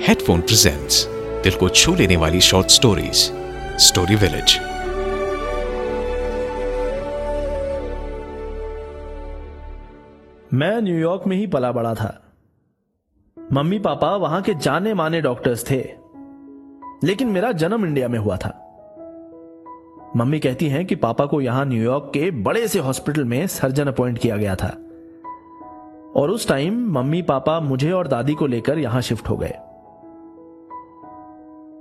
Headphone presents दिल को छू लेने वाली शॉर्ट स्टोरीज स्टोरी विलेज मैं न्यूयॉर्क में ही पला बड़ा था। मम्मी पापा वहाँ के जाने माने डॉक्टर्स थे। लेकिन मेरा जन्म इंडिया में हुआ था। मम्मी कहती हैं कि पापा को यहाँ न्यूयॉर्क के बड़े से हॉस्पिटल में सर्जन अपॉइंट किया गया था। और उस टाइम मम्मी पापा मुझे और दादी को लेकर यहाँ शिफ्ट हो गए।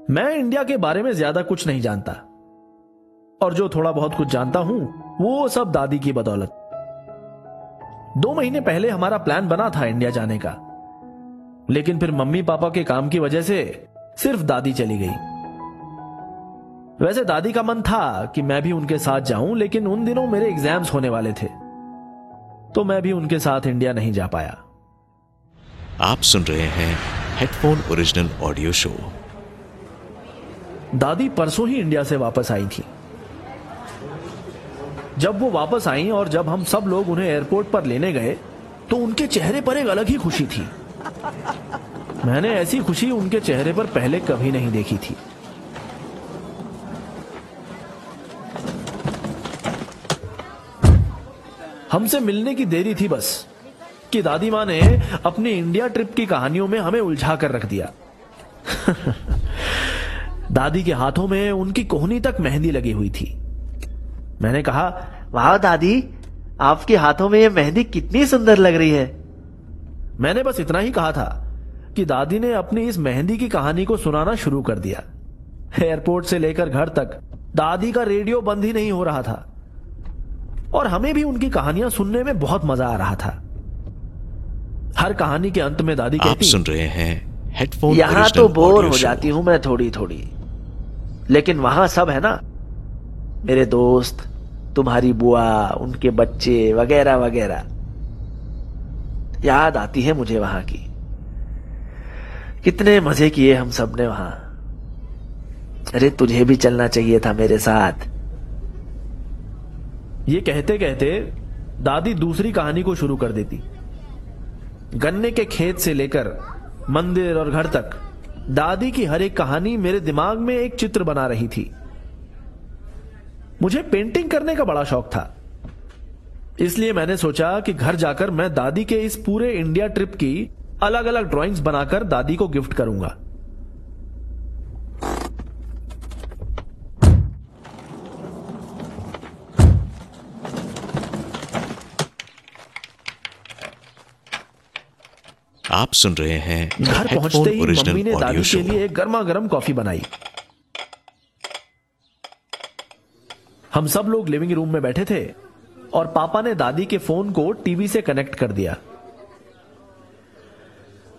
मैं इंडिया के बारे में ज़्यादा कुछ नहीं जानता। और जो थोड़ा बहुत कुछ जानता हूँ, वो सब दादी की बदौलत। दो महीने पहले हमारा प्लान बना था इंडिया जाने का। लेकिन फिर मम्मी पापा के काम की वजह से सिर्फ़ दादी चली गई। वैसे दादी का मन था कि मैं भी उनके साथ जाऊँ, लेकिन उन दिनों मेरे एग्ज़ाम्स होने वाले थे। तो मैं भी उनके साथ इंडिया नहीं जा पाया। आप सुन रहे हैं हेडफोन ओरिजिनल ऑडियो शो दादी परसों ही इंडिया से वापस आई थी। जब वो वापस आई और जब हम सब लोग उन्हें एयरपोर्ट पर लेने गए तो उनके चेहरे पर एक अलग ही खुशी थी। मैंने ऐसी खुशी उनके चेहरे पर पहले कभी नहीं देखी थी। हमसे मिलने की देरी थी बस, कि दादी माँ ने अपनी इंडिया ट्रिप की कहानियों में हमें उलझा कर रख दिया। दादी के हाथों में उनकी कोहनी तक मेहंदी लगी हुई थी। मैंने कहा वाह दादी आपके हाथों में ये मेहंदी कितनी सुंदर लग रही है। मैंने बस इतना ही कहा था कि दादी ने अपनी इस मेहंदी की कहानी को सुनाना शुरू कर दिया। एयरपोर्ट से लेकर घर तक दादी का रेडियो बंद ही नहीं हो रहा था। और हमें भी उनकी कहानियाँ सुनने में बहुत मज़ा आ रहा था। हर कहानी के अंत में दादी आप सुन रहे हैं हेडफोन यहाँ तो बोर हो जाती हूँ मैं थोड़ी थोड़ी लेकिन वहाँ सब है ना? मेरे दोस्त, तुम्हारी बुआ, उनके बच्चे, वगैरह वगैरह। याद आती है मुझे वहाँ की। कितने मज़े किए हम सबने वहाँ। अरे, तुझे भी चलना चाहिए था मेरे साथ। ये कहते कहते दादी दूसरी कहानी को शुरू कर देती। गन्ने के खेत से लेकर मंदिर और घर तक। दादी की हर एक कहानी मेरे दिमाग में एक चित्र बना रही थी। मुझे पेंटिंग करने का बड़ा शौक था। इसलिए मैंने सोचा कि घर जाकर मैं दादी के इस पूरे इंडिया ट्रिप की अलग अलग ड्राइंग्स बनाकर दादी को गिफ्ट करूँगा। आप सुन रहे हैं घर पहुँचते ही मम्मी ने दादी के लिए एक गर्मा गर्म कॉफ़ी बनाई। हम सब लोग लिविंग रूम में बैठे थे और पापा ने दादी के फ़ोन को टीवी से कनेक्ट कर दिया।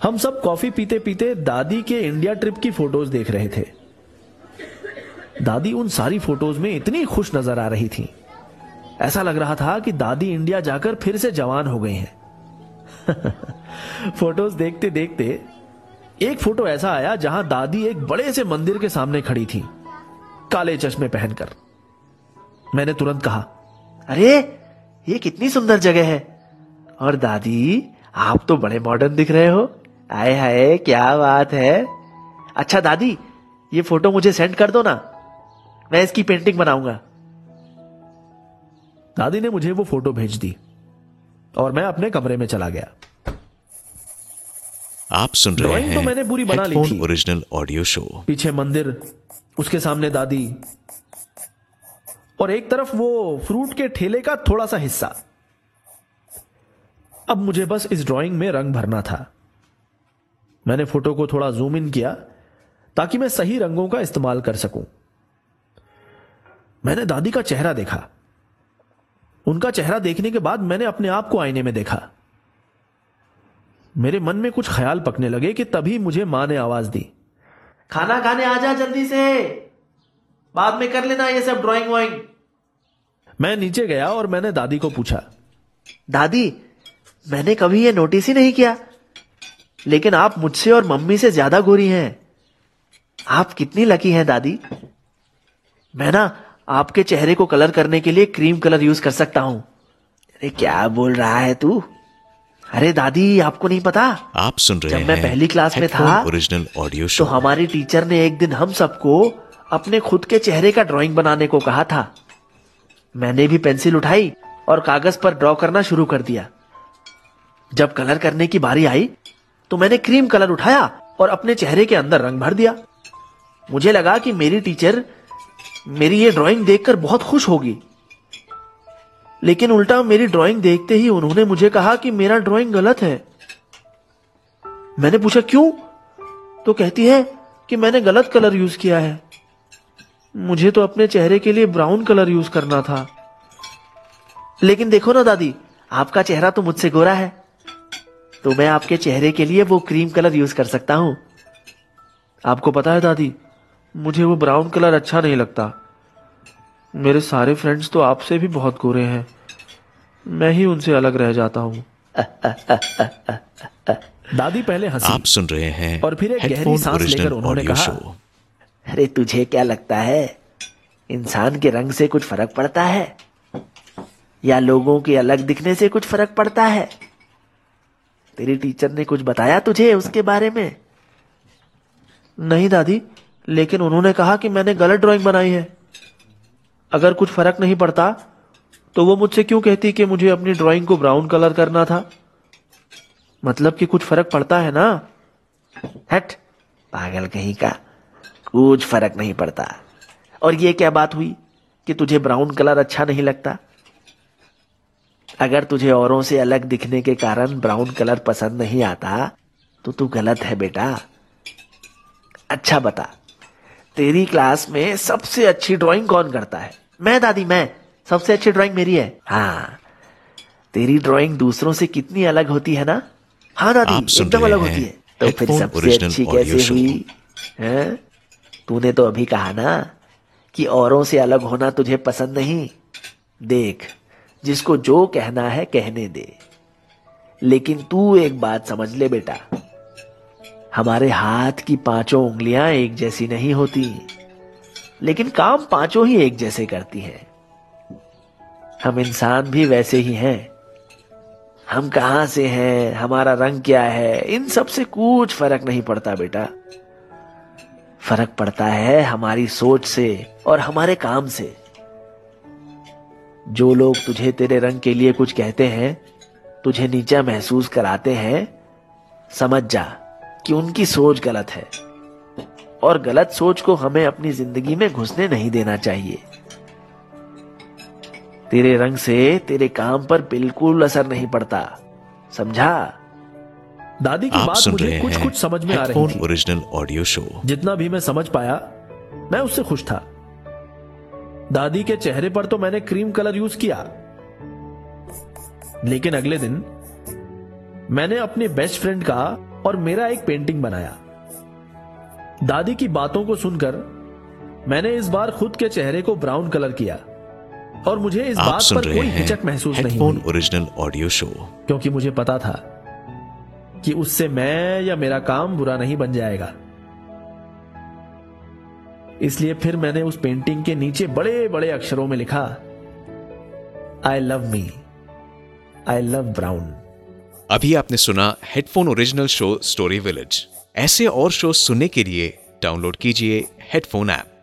हम सब कॉफ़ी पीते पीते दादी के इंडिया ट्रिप की फ़ोटोज़ देख रहे थे। दादी उन सारी फ़ोटोज़ में इतनी खुश नज़र आ रही थी। ऐसा लग रहा था कि दादी इंडिया जाकर फिर से जवान हो गई हैं। फ़ोटोज़ देखते देखते एक फ़ोटो ऐसा आया जहाँ दादी एक बड़े से मंदिर के सामने खड़ी थी, काले चश्मे पहनकर। मैंने तुरंत कहा, अरे, ये कितनी सुंदर जगह है। और दादी, आप तो बड़े मॉडर्न दिख रहे हो। आए हाय, क्या बात है? अच्छा दादी, ये फ़ोटो मुझे सेंड कर दो ना। मैं इसकी पेंटिंग बनाऊँगा. दादी ने मुझे वो फ़ोटो भेज दी। और मैं अपने कमरे में चला गया। आप सुन रहे हैं तो मैंने पूरी बना ली थी। Original audio show. पीछे मंदिर उसके सामने दादी और एक तरफ़ वो फ्रूट के ठेले का थोड़ा सा हिस्सा। अब मुझे बस इस ड्राइंग में रंग भरना था। मैंने फ़ोटो को थोड़ा जूम इन किया ताकि मैं सही रंगों का इस्तेमाल कर सकूँ। मैंने दादी का चेहरा देखा। उनका चेहरा देखने के बाद मैंने अपने आप को आईने में देखा। मेरे मन में कुछ ख्याल पकने लगे कि तभी मुझे माँ ने आवाज़ दी। खाना खाने आ जा जल्दी से। बाद में कर लेना ये सब ड्राइंग वाइंग। मैं नीचे गया और मैंने दादी को पूछा। दादी, मैंने कभी ये नोटिस ही नहीं किया। लेकिन आप मुझसे और मम्मी से ज़्यादा गोरी हैं। आप कितनी लकी हैं, दादी। मैं ना आपके चेहरे को कलर करने के लिए क्रीम कलर यूज़ कर सकता हूँ। अरे क्या बोल रहा है तू? अरे दादी आपको नहीं पता? आप सुन रहे जब मैं पहली क्लास में था, ओरिजिनल ऑडियो तो हमारी टीचर ने एक दिन हम सबको अपने खुद के चेहरे का ड्राइंग बनाने को कहा था। मैंने भी पेंसिल उठाई और कागज़ पर ड्रॉ करना शुरू कर दिया। जब कलर करने की बारी आई तो मैंने क्रीम कलर उठाया और अपने चेहरे के अंदर रंग भर दिया। मुझे लगा कि मेरी टीचर मेरी ये ड्राइंग देखकर बहुत खुश होगी। लेकिन उल्टा मेरी ड्राइंग देखते ही उन्होंने मुझे कहा कि मेरा ड्राइंग गलत है। मैंने पूछा, क्यों? तो कहती है कि मैंने गलत कलर यूज़ किया है। मुझे तो अपने चेहरे के लिए ब्राउन कलर यूज़ करना था। लेकिन देखो ना दादी, आपका चेहरा तो मुझसे गोरा है। तो मैं आपके चेहरे के लिए वो क्रीम कलर यूज़ कर सकता हूँ। आपको पता है दादी मुझे वो ब्राउन कलर अच्छा नहीं लगता। मेरे सारे फ्रेंड्स तो आपसे भी बहुत गोरे हैं। मैं ही उनसे अलग रह जाता हूँ। दादी पहले हँसी आप सुन रहे हैं और फिर एक गहरी सांस लेकर उन्होंने कहा, अरे तुझे क्या लगता है? इंसान के रंग से कुछ फ़र्क पड़ता है? या लोगों के अलग दिखने से कुछ फ़र्क पड़ता है? तेरी टीचर ने कुछ बताया तुझे उसके बारे में? नहीं दादी। लेकिन उन्होंने कहा कि मैंने गलत ड्राइंग बनाई है। अगर कुछ फ़र्क नहीं पड़ता तो वो मुझसे क्यों कहती कि मुझे अपनी ड्राइंग को ब्राउन कलर करना था? मतलब कि कुछ फ़र्क पड़ता है ना? हट, पागल कहीं का। कुछ फ़र्क नहीं पड़ता। और ये क्या बात हुई कि तुझे ब्राउन कलर अच्छा नहीं लगता? अगर तुझे औरों से अलग दिखने के कारण ब्राउन कलर पसंद नहीं आता तो तू गलत है बेटा। अच्छा बता। तेरी क्लास में सबसे अच्छी ड्राइंग कौन करता है? मैं दादी मैं। सबसे अच्छी ड्राइंग मेरी है। हाँ। तेरी ड्राइंग दूसरों से कितनी अलग होती है ना? हाँ दादी एकदम अलग होती है। तो फिर सबसे अच्छी कैसे हुई? हैं? तूने तो अभी कहा ना कि औरों से अलग होना तुझे पसंद नहीं। देख जिसको जो कहना है कहने दे। लेकिन तू एक बात समझ ले बेटा। हमारे हाथ की पाँचों उंगलियाँ एक जैसी नहीं होती, लेकिन काम पाँचों ही एक जैसे करती हैं। हम इंसान भी वैसे ही हैं। हम कहाँ से हैं, हमारा रंग क्या है, इन सबसे कुछ फ़र्क नहीं पड़ता बेटा। फ़र्क पड़ता है हमारी सोच से और हमारे काम से। जो लोग तुझे तेरे रंग के लिए कुछ कहते हैं, तुझे नीचा महसूस कराते हैं, समझ जा। कि उनकी सोच गलत है। और गलत सोच को हमें अपनी ज़िंदगी में घुसने नहीं देना चाहिए। तेरे रंग से तेरे काम पर बिल्कुल असर नहीं पड़ता। समझा? दादी की बात सुन मुझे रहे कुछ कुछ समझ में आ रही थी। ओरिजिनल ऑडियो शो जितना भी मैं समझ पाया मैं उससे खुश था। दादी के चेहरे पर तो मैंने क्रीम कलर यूज़ किया। लेकिन अगले दिन मैंने अपने बेस्ट फ्रेंड का और मेरा एक पेंटिंग बनाया। दादी की बातों को सुनकर मैंने इस बार खुद के चेहरे को ब्राउन कलर किया और मुझे इस बात पर कोई हिचक महसूस नहीं ओरिजिनल ऑडियो शो क्योंकि मुझे पता था कि उससे मैं या मेरा काम बुरा नहीं बन जाएगा। इसलिए फिर मैंने उस पेंटिंग के नीचे बड़े बड़े अक्षरों में लिखा I love me I love brown अभी आपने सुना headphone original show story village ऐसे और शो सुनने के लिए डाउनलोड कीजिए हेडफोन ऐप